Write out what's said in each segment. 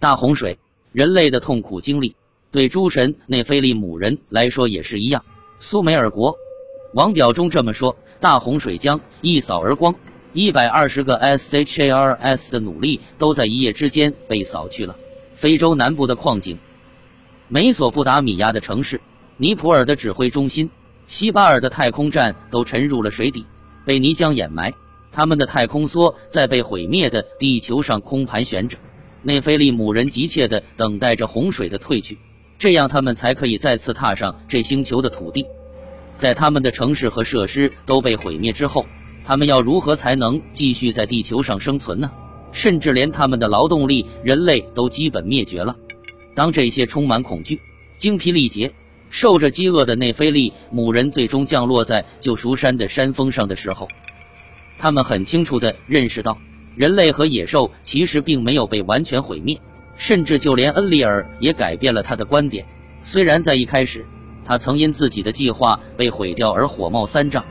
大洪水，人类的痛苦经历，对诸神内菲利姆人来说也是一样。苏美尔国王表中这么说：大洪水将一扫而光，一百二十个 SHARS 的努力都在一夜之间被扫去了。非洲南部的矿井，美索不达米亚的城市，尼普尔的指挥中心，西巴尔的太空站都沉入了水底，被泥浆掩埋。他们的太空梭在被毁灭的地球上空盘旋着。内菲利姆人急切地等待着洪水的退去，这样他们才可以再次踏上这星球的土地。在他们的城市和设施都被毁灭之后，他们要如何才能继续在地球上生存呢？甚至连他们的劳动力，人类都基本灭绝了。当这些充满恐惧、精疲力竭、受着饥饿的内菲利姆人最终降落在救赎山的山峰上的时候，他们很清楚地认识到。人类和野兽其实并没有被完全毁灭，甚至就连恩利尔也改变了他的观点。虽然在一开始，他曾因自己的计划被毁掉而火冒三丈。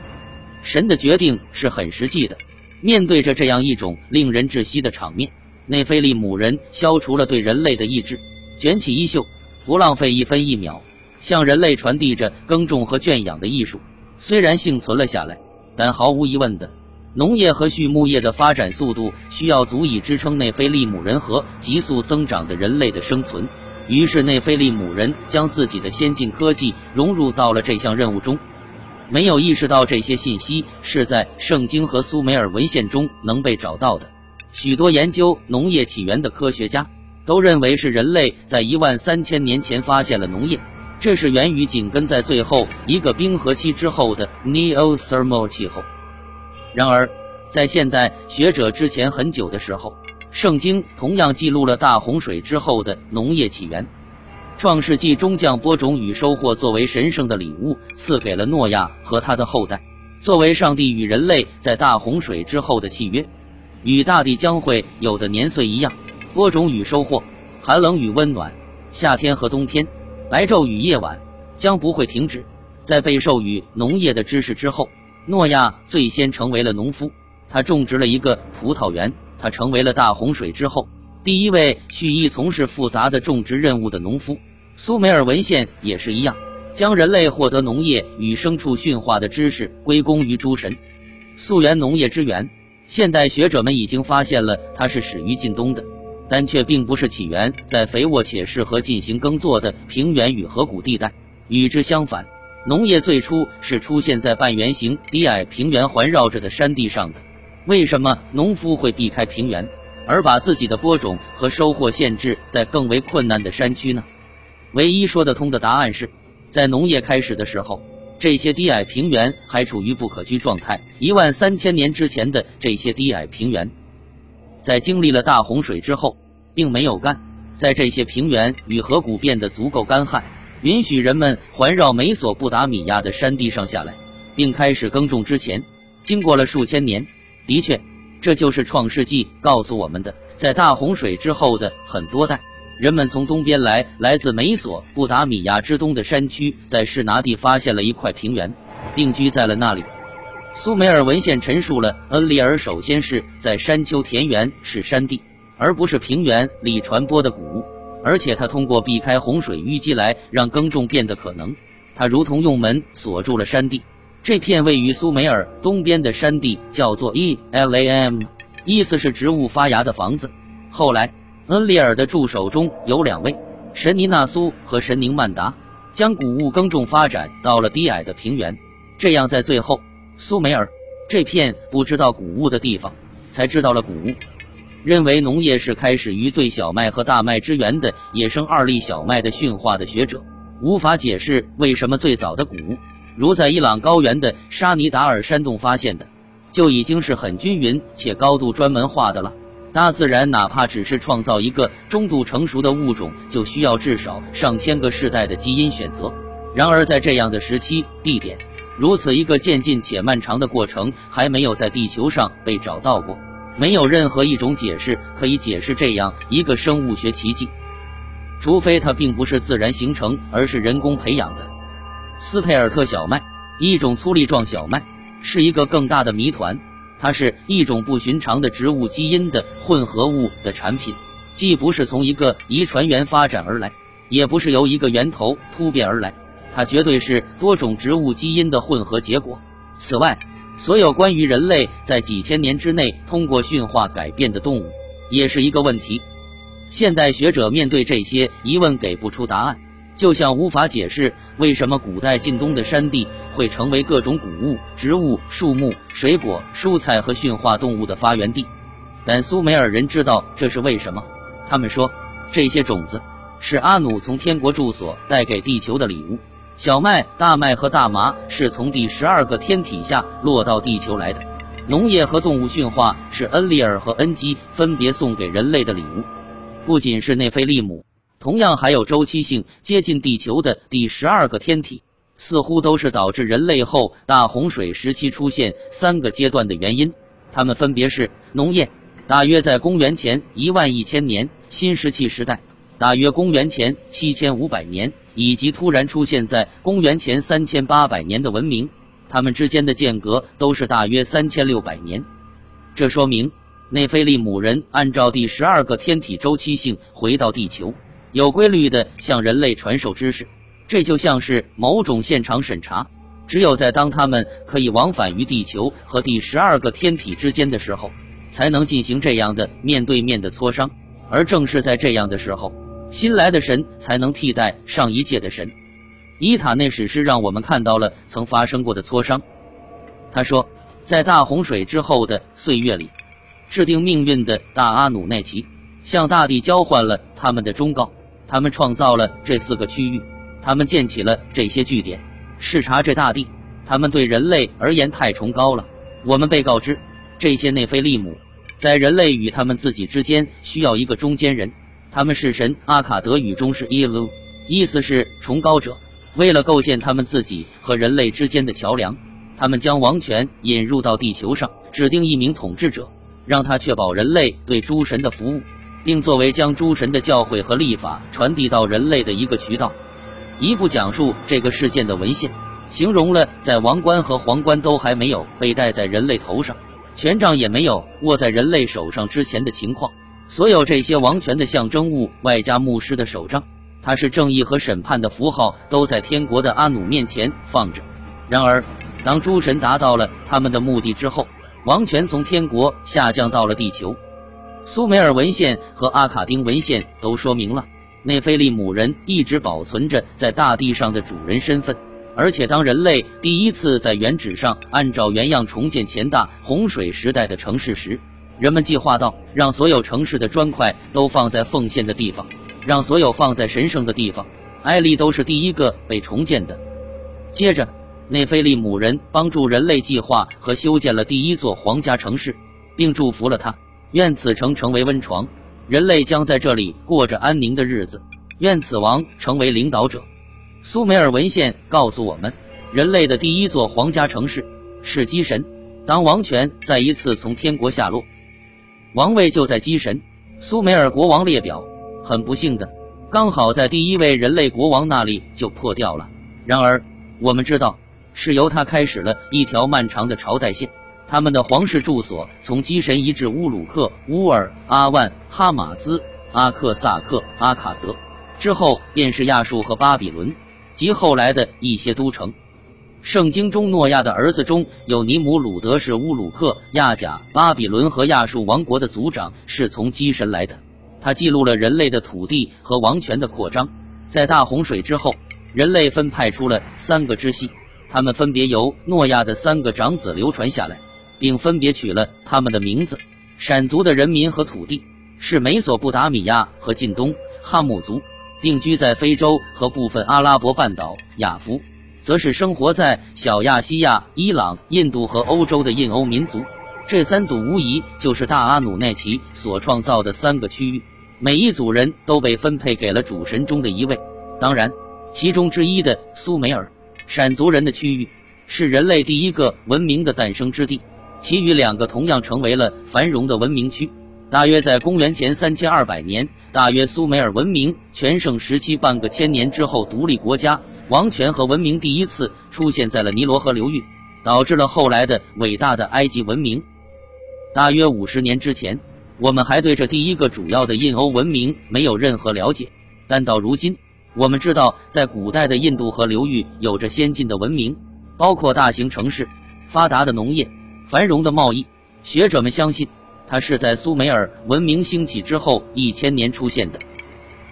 神的决定是很实际的。面对着这样一种令人窒息的场面，内菲利姆人消除了对人类的意志，卷起衣袖，不浪费一分一秒，向人类传递着耕种和圈养的艺术。虽然幸存了下来，但毫无疑问的。农业和畜牧业的发展速度需要足以支撑内菲利姆人和急速增长的人类的生存，于是内菲利姆人将自己的先进科技融入到了这项任务中。没有意识到这些信息是在圣经和苏美尔文献中能被找到的。许多研究农业起源的科学家都认为是人类在一万三千年前发现了农业，这是源于紧跟在最后一个冰河期之后的 Neothermal 气候。然而，在现代学者之前很久的时候，圣经同样记录了大洪水之后的农业起源。创世纪中将播种与收获作为神圣的礼物赐给了诺亚和他的后代，作为上帝与人类在大洪水之后的契约。与大地将会有的年岁一样，播种与收获，寒冷与温暖，夏天和冬天，白昼与夜晚将不会停止。在被授予农业的知识之后。诺亚最先成为了农夫，他种植了一个葡萄园。他成为了大洪水之后第一位蓄意从事复杂的种植任务的农夫。苏美尔文献也是一样，将人类获得农业与牲畜驯化的知识归功于诸神。溯源农业之源，现代学者们已经发现了它是始于近东的，但却并不是起源在肥沃且适合进行耕作的平原与河谷地带。与之相反。农业最初是出现在半圆形低矮平原环绕着的山地上的。为什么农夫会避开平原，而把自己的播种和收获限制在更为困难的山区呢？唯一说得通的答案是，在农业开始的时候，这些低矮平原还处于不可居状态。一万三千年之前的这些低矮平原，在经历了大洪水之后，并没有干。在这些平原与河谷变得足够干旱。允许人们环绕美索不达米亚的山地上下来，并开始耕种之前，经过了数千年。的确，这就是《创世纪》告诉我们的：在大洪水之后的很多代，人们从东边来，来自美索不达米亚之东的山区，在士拿地发现了一块平原，定居在了那里。苏美尔文献陈述了恩利尔首先是在山丘田园是山地，而不是平原里传播的谷物。而且他通过避开洪水淤积来让耕种变得可能，他如同用门锁住了山地。这片位于苏美尔东边的山地叫做 E L A M，意思是植物发芽的房子。后来，恩利尔的助手中有两位，神尼纳苏和神宁曼达，将谷物耕种发展到了低矮的平原。这样，在最后，苏美尔这片不知道谷物的地方，才知道了谷物。认为农业是开始于对小麦和大麦之源的野生二粒小麦的驯化的学者，无法解释为什么最早的谷物，如在伊朗高原的沙尼达尔山洞发现的，就已经是很均匀且高度专门化的了。大自然哪怕只是创造一个中度成熟的物种，就需要至少上千个世代的基因选择。然而，在这样的时期、地点，如此一个渐进且漫长的过程，还没有在地球上被找到过。没有任何一种解释可以解释这样一个生物学奇迹，除非它并不是自然形成，而是人工培养的。斯佩尔特小麦，一种粗粒状小麦，是一个更大的谜团。它是一种不寻常的植物基因的混合物的产品，既不是从一个遗传源发展而来，也不是由一个源头突变而来，它绝对是多种植物基因的混合结果。此外，所有关于人类在几千年之内通过驯化改变的动物，也是一个问题。现代学者面对这些疑问给不出答案，就像无法解释为什么古代晋东的山地会成为各种谷物、植物、树木、水果、蔬菜和驯化动物的发源地。但苏美尔人知道这是为什么。他们说，这些种子是阿努从天国住所带给地球的礼物。小麦、大麦和大麻是从第十二个天体下落到地球来的。农业和动物驯化是恩利尔和恩基分别送给人类的礼物。不仅是内菲利姆，同样还有周期性接近地球的第十二个天体，似乎都是导致人类后大洪水时期出现三个阶段的原因。它们分别是农业，大约在公元前一万一千年新石器时代。大约公元前七千五百年，以及突然出现在公元前三千八百年的文明，它们之间的间隔都是大约三千六百年。这说明内菲利姆人按照第十二个天体周期性回到地球，有规律的向人类传授知识。这就像是某种现场审查，只有在当他们可以往返于地球和第十二个天体之间的时候，才能进行这样的面对面的磋商。而正是在这样的时候。新来的神才能替代上一届的神。伊塔内史诗让我们看到了曾发生过的磋商。他说，在大洪水之后的岁月里，制定命运的大阿努奈奇向大地交换了他们的忠告。他们创造了这四个区域，他们建起了这些据点，视察这大地。他们对人类而言太崇高了。我们被告知，这些内菲利姆在人类与他们自己之间需要一个中间人。他们是神阿卡德语中是伊鲁，意思是崇高者。为了构建他们自己和人类之间的桥梁，他们将王权引入到地球上，指定一名统治者，让他确保人类对诸神的服务，并作为将诸神的教诲和立法传递到人类的一个渠道。一部讲述这个事件的文献，形容了在王冠和皇冠都还没有被戴在人类头上，权杖也没有握在人类手上之前的情况。所有这些王权的象征物，外加牧师的手杖，它是正义和审判的符号，都在天国的阿努面前放着。然而，当诸神达到了他们的目的之后，王权从天国下降到了地球。苏美尔文献和阿卡丁文献都说明了，内菲利姆人一直保存着在大地上的主人身份。而且，当人类第一次在原址上按照原样重建前大洪水时代的城市时，人们计划到，让所有城市的砖块都放在奉献的地方，让所有放在神圣的地方。埃利都是第一个被重建的。接着，内菲利姆人帮助人类计划和修建了第一座皇家城市，并祝福了他，愿此城成为温床，人类将在这里过着安宁的日子。愿此王成为领导者。苏美尔文献告诉我们，人类的第一座皇家城市是基神。当王权再一次从天国下落。王位就在基神苏美尔国王列表，很不幸的，刚好在第一位人类国王那里就破掉了。然而，我们知道是由他开始了一条漫长的朝代线。他们的皇室住所从基神移至乌鲁克、乌尔、阿万、哈马兹、阿克萨克、阿卡德，之后便是亚述和巴比伦及后来的一些都城。圣经中诺亚的儿子中有尼姆鲁德是乌鲁克、亚甲、巴比伦和亚述王国的族长，是从基神来的。他记录了人类的土地和王权的扩张。在大洪水之后，人类分派出了三个支系，他们分别由诺亚的三个长子流传下来，并分别取了他们的名字。闪族的人民和土地是美索不达米亚和近东；哈姆族定居在非洲和部分阿拉伯半岛；亚夫。则是生活在小亚细亚、伊朗、印度和欧洲的印欧民族。这三组无疑就是大阿努奈奇所创造的三个区域。每一组人都被分配给了主神中的一位。当然，其中之一的苏美尔闪族人的区域是人类第一个文明的诞生之地。其余两个同样成为了繁荣的文明区。大约在公元前三千二百年，大约苏美尔文明全盛时期半个千年之后，独立国家。王权和文明第一次出现在了尼罗河流域，导致了后来的伟大的埃及文明。大约五十年之前，我们还对这第一个主要的印欧文明没有任何了解。但到如今，我们知道，在古代的印度河流域有着先进的文明，包括大型城市、发达的农业、繁荣的贸易。学者们相信，它是在苏美尔文明兴起之后一千年出现的。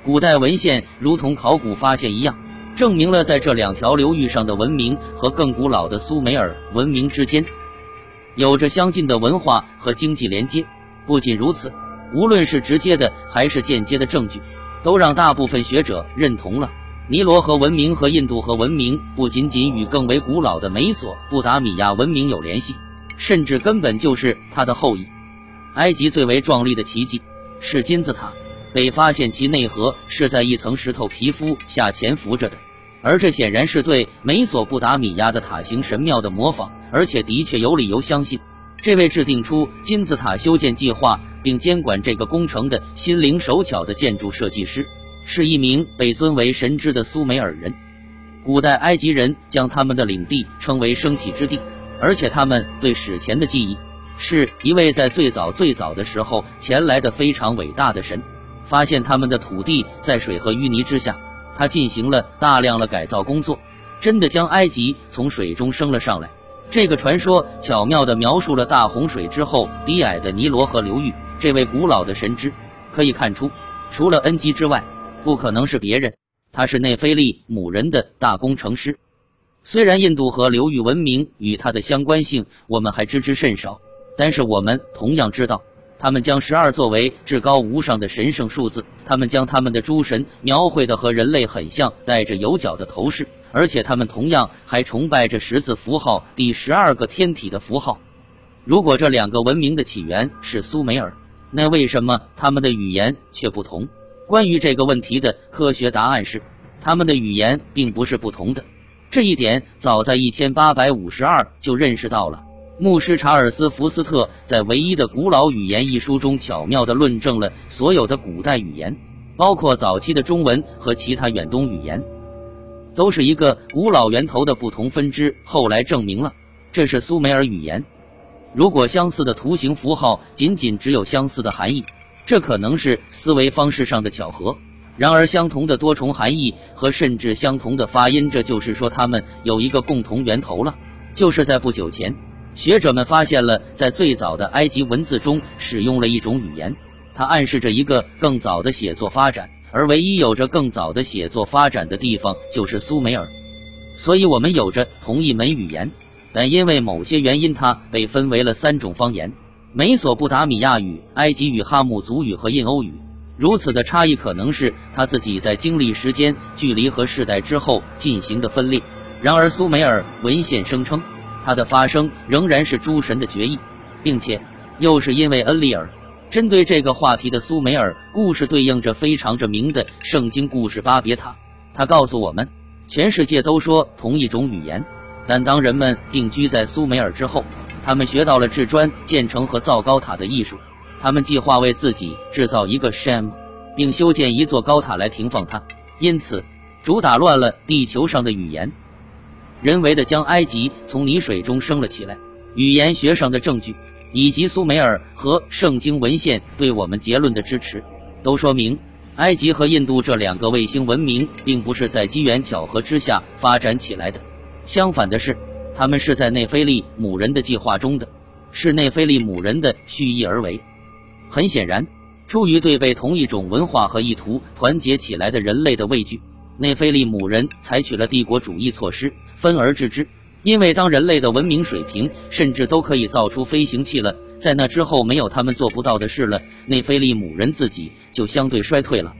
古代文献如同考古发现一样，证明了在这两条流域上的文明和更古老的苏美尔文明之间有着相近的文化和经济连接。不仅如此，无论是直接的还是间接的证据。都让大部分学者认同了尼罗河文明和印度河文明不仅仅与更为古老的美索不达米亚文明有联系，甚至根本就是它的后裔。埃及最为壮丽的奇迹是金字塔，被发现其内核是在一层石头皮肤下潜伏着的，而这显然是对美索不达米亚的塔形神庙的模仿，而且的确有理由相信，这位制定出金字塔修建计划。并监管这个工程的心灵手巧的建筑设计师，是一名被尊为神之的苏美尔人。古代埃及人将他们的领地称为升起之地，而且他们对史前的记忆是一位在最早最早的时候前来的非常伟大的神，发现他们的土地在水和淤泥之下，他进行了大量的改造工作，真的将埃及从水中升了上来。这个传说巧妙地描述了大洪水之后低矮的尼罗河流域。这位古老的神祗可以看出，除了恩基之外，不可能是别人。他是内菲利姆人的大工程师。虽然印度河流域文明与他的相关性我们还知之甚少，但是我们同样知道，他们将十二作为至高无上的神圣数字。他们将他们的诸神描绘的和人类很像，带着有角的头饰，而且他们同样还崇拜着十字符号第十二个天体的符号。如果这两个文明的起源是苏美尔，那为什么他们的语言却不同？关于这个问题的科学答案是，他们的语言并不是不同的。这一点早在一千八百五十二就认识到了。牧师查尔斯·福斯特在《唯一的古老语言》一书中巧妙地论证了所有的古代语言，包括早期的中文和其他远东语言，都是一个古老源头的不同分支。后来证明了，这是苏美尔语言。如果相似的图形符号仅仅只有相似的含义，这可能是思维方式上的巧合。然而，相同的多重含义和甚至相同的发音，这就是说它们有一个共同源头了。就是在不久前，学者们发现了在最早的埃及文字中使用了一种语言，它暗示着一个更早的写作发展，而唯一有着更早的写作发展的地方就是苏美尔。所以，我们有着同一门语言。但因为某些原因，它被分为了三种方言：美索不达米亚语、埃及语、哈姆族语和印欧语。如此的差异可能是他自己在经历时间、距离和世代之后进行的分裂。然而，苏美尔文献声称，它的发生仍然是诸神的决议，并且又是因为恩利尔。针对这个话题的苏美尔故事对应着非常着名的圣经故事巴别塔。他告诉我们，全世界都说同一种语言。但当人们定居在苏美尔之后，他们学到了制砖、建成和造高塔的艺术。他们计划为自己制造一个 sham，并修建一座高塔来停放它。因此，主打乱了地球上的语言，人为的将埃及从泥水中升了起来。语言学上的证据，以及苏美尔和圣经文献对我们结论的支持，都说明埃及和印度这两个卫星文明并不是在机缘巧合之下发展起来的。相反的是，他们是在内菲利姆人的计划中的，是内菲利姆人的蓄意而为。很显然，出于对被同一种文化和意图团结起来的人类的畏惧，内菲利姆人采取了帝国主义措施，分而治之。因为当人类的文明水平甚至都可以造出飞行器了，在那之后没有他们做不到的事了，内菲利姆人自己就相对衰退了。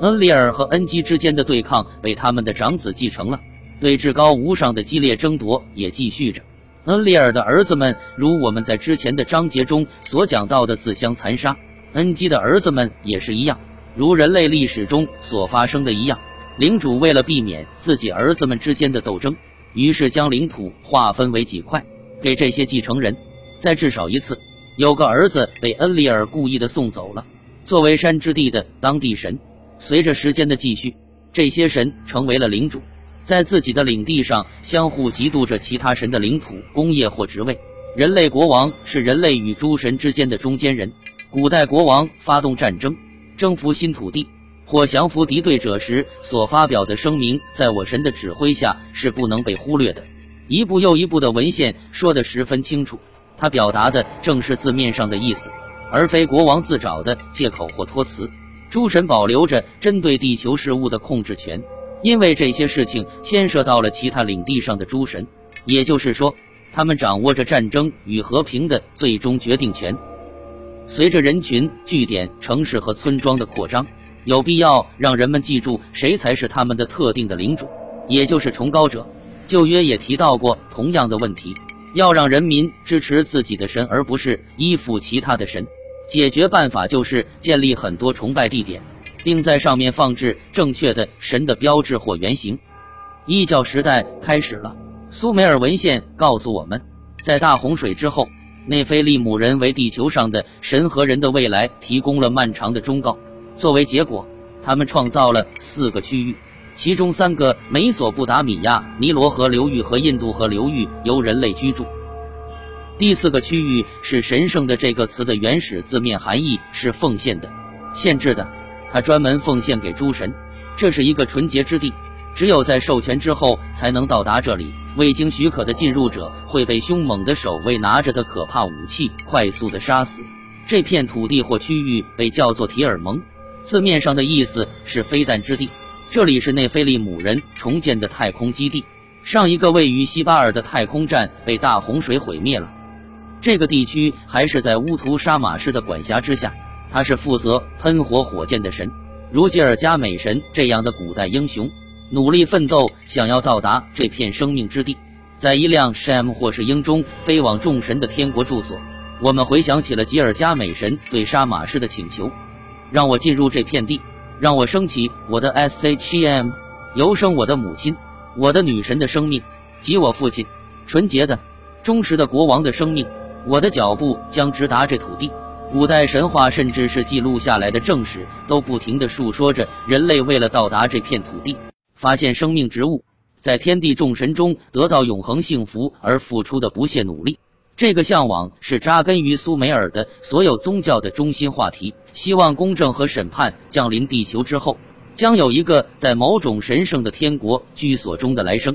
恩利尔和恩基之间的对抗被他们的长子继承了。对至高无上的激烈争夺也继续着。恩利尔的儿子们，如我们在之前的章节中所讲到的自相残杀；恩基的儿子们也是一样，如人类历史中所发生的一样。领主为了避免自己儿子们之间的斗争，于是将领土划分为几块，给这些继承人。在至少一次，有个儿子被恩利尔故意的送走了，作为山之地的当地神。随着时间的继续，这些神成为了领主。在自己的领地上相互嫉妒着其他神的领土、工业或职位。人类国王是人类与诸神之间的中间人，古代国王发动战争、征服新土地或降服敌对者时所发表的声明，在我神的指挥下是不能被忽略的。一部又一部的文献说得十分清楚，它表达的正是字面上的意思，而非国王自找的借口或托词。诸神保留着针对地球事务的控制权，因为这些事情牵涉到了其他领地上的诸神，也就是说，他们掌握着战争与和平的最终决定权。随着人群、据点、城市和村庄的扩张，有必要让人们记住谁才是他们的特定的领主，也就是崇高者。旧约也提到过同样的问题，要让人民支持自己的神，而不是依附其他的神。解决办法就是建立很多崇拜地点，并在上面放置正确的神的标志或原型。异教时代开始了。苏美尔文献告诉我们，在大洪水之后。内菲利姆人为地球上的神和人的未来提供了漫长的忠告。作为结果，他们创造了四个区域，其中三个——美索不达米亚、尼罗河流域和印度河流域——由人类居住。第四个区域是神圣的。这个词的原始字面含义是奉献的、限制的，它专门奉献给诸神。这是一个纯洁之地，只有在授权之后才能到达这里。未经许可的进入者会被凶猛的守卫拿着的可怕武器快速的杀死。这片土地或区域被叫做提尔蒙，字面上的意思是飞弹之地。这里是内菲利姆人重建的太空基地。上一个位于西巴尔的太空站被大洪水毁灭了。这个地区还是在乌图沙马士的管辖之下。他是负责喷火火箭的神，如吉尔加美神这样的古代英雄。努力奋斗，想要到达这片生命之地，在一辆 Sham 或是鹰中飞往众神的天国住所。我们回想起了吉尔加美神对杀马士的请求：“让我进入这片地，让我升起我的 Shem，由生我的母亲，我的女神的生命及我父亲纯洁的、忠实的国王的生命。我的脚步将直达这土地。”古代神话甚至是记录下来的正史，都不停地述说着人类为了到达这片土地。发现生命植物，在天地众神中得到永恒幸福而付出的不懈努力，这个向往是扎根于苏美尔的所有宗教的中心话题。希望公正和审判降临地球之后，将有一个在某种神圣的天国居所中的来生。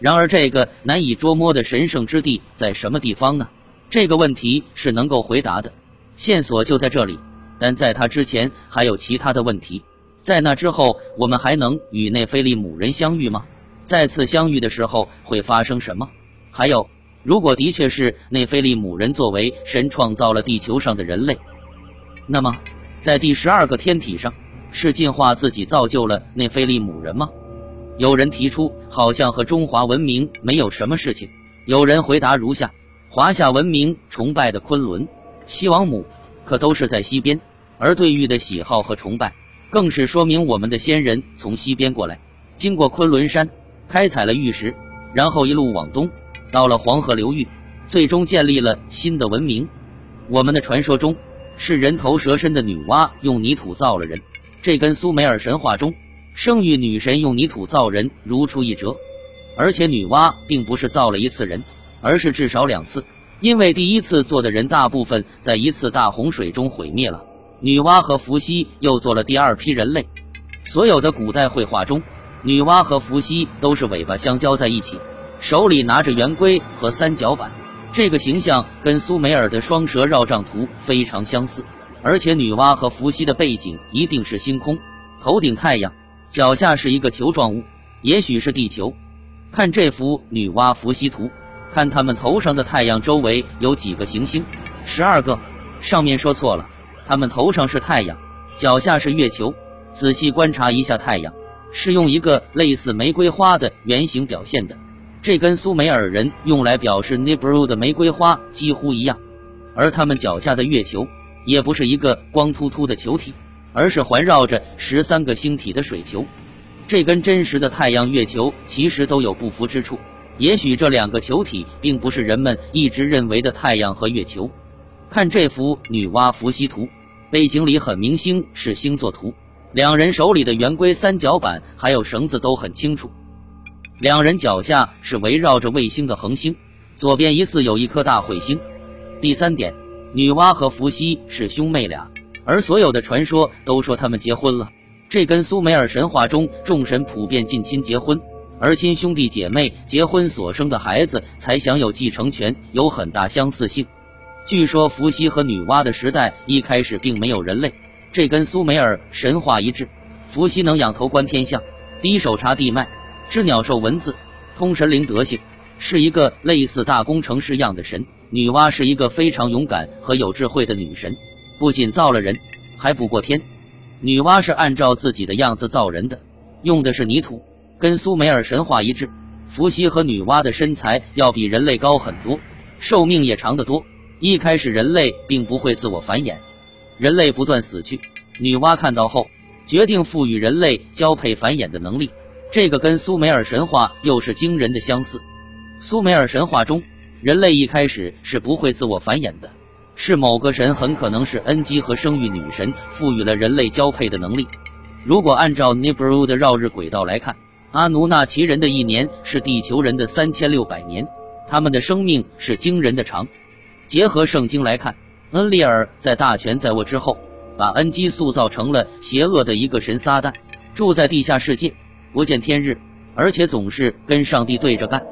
然而，这个难以捉摸的神圣之地在什么地方呢？这个问题是能够回答的，线索就在这里。但在它之前，还有其他的问题。在那之后，我们还能与内菲利姆人相遇吗？再次相遇的时候会发生什么？还有，如果的确是内菲利姆人作为神创造了地球上的人类，那么在第十二个天体上，是进化自己造就了内菲利姆人吗？有人提出，好像和中华文明没有什么事情。有人回答如下：华夏文明崇拜的昆仑、西王母，可都是在西边，而对玉的喜好和崇拜。更是说明我们的先人从西边过来，经过昆仑山，开采了玉石，然后一路往东，到了黄河流域，最终建立了新的文明。我们的传说中，是人头蛇身的女娲用泥土造了人，这跟苏美尔神话中生育女神用泥土造人如出一辙。而且女娲并不是造了一次人，而是至少两次，因为第一次做的人大部分在一次大洪水中毁灭了。女娲和伏羲又做了第二批人类。所有的古代绘画中，女娲和伏羲都是尾巴相交在一起，手里拿着圆规和三角板。这个形象跟苏美尔的双蛇绕杖图非常相似。而且女娲和伏羲的背景一定是星空，头顶太阳，脚下是一个球状物，也许是地球。看这幅女娲伏羲图，看他们头上的太阳周围有几个行星？十二个。上面说错了。他们头上是太阳，脚下是月球。仔细观察一下，太阳是用一个类似玫瑰花的圆形表现的，这跟苏美尔人用来表示 Nibru 的玫瑰花几乎一样。而他们脚下的月球也不是一个光秃秃的球体，而是环绕着十三个星体的水球。这跟真实的太阳、月球其实都有不符之处。也许这两个球体并不是人们一直认为的太阳和月球。看这幅女娲伏羲图，背景里很明星是星座图，两人手里的圆规、三角板还有绳子都很清楚。两人脚下是围绕着卫星的恒星，左边疑似有一颗大彗星。第三点，女娲和伏羲是兄妹俩，而所有的传说都说他们结婚了。这跟苏美尔神话中众神普遍近亲结婚，而亲兄弟姐妹结婚所生的孩子才享有继承权有很大相似性。据说伏羲和女娲的时代一开始并没有人类，这跟苏美尔神话一致。伏羲能仰头观天象，低手查地脉，知鸟兽文字，通神灵德性，是一个类似大工程师样的神。女娲是一个非常勇敢和有智慧的女神，不仅造了人，还补过天。女娲是按照自己的样子造人的，用的是泥土，跟苏美尔神话一致。伏羲和女娲的身材要比人类高很多，寿命也长得多。一开始人类并不会自我繁衍，人类不断死去。女娲看到后，决定赋予人类交配繁衍的能力。这个跟苏美尔神话又是惊人的相似。苏美尔神话中，人类一开始是不会自我繁衍的，是某个神，很可能是恩基和生育女神，赋予了人类交配的能力。如果按照 Nibru 的绕日轨道来看，阿努纳奇人的一年是地球人的三千六百年，他们的生命是惊人的长。结合圣经来看，恩利尔在大权在握之后，把恩基塑造成了邪恶的一个神撒旦，住在地下世界，不见天日，而且总是跟上帝对着干。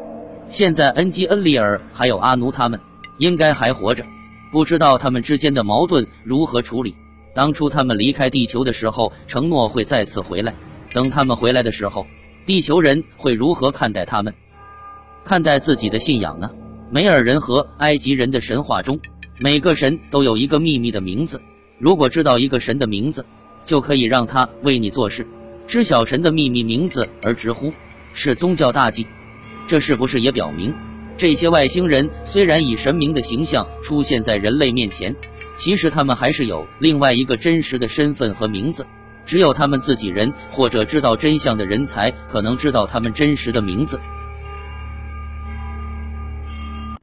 现在恩基、恩利尔还有阿奴他们应该还活着，不知道他们之间的矛盾如何处理。当初他们离开地球的时候，承诺会再次回来。等他们回来的时候，地球人会如何看待他们？看待自己的信仰呢？梅尔人和埃及人的神话中，每个神都有一个秘密的名字。如果知道一个神的名字，就可以让他为你做事。知晓神的秘密名字而直呼，是宗教大忌。这是不是也表明，这些外星人虽然以神明的形象出现在人类面前，其实他们还是有另外一个真实的身份和名字？只有他们自己人或者知道真相的人才可能知道他们真实的名字。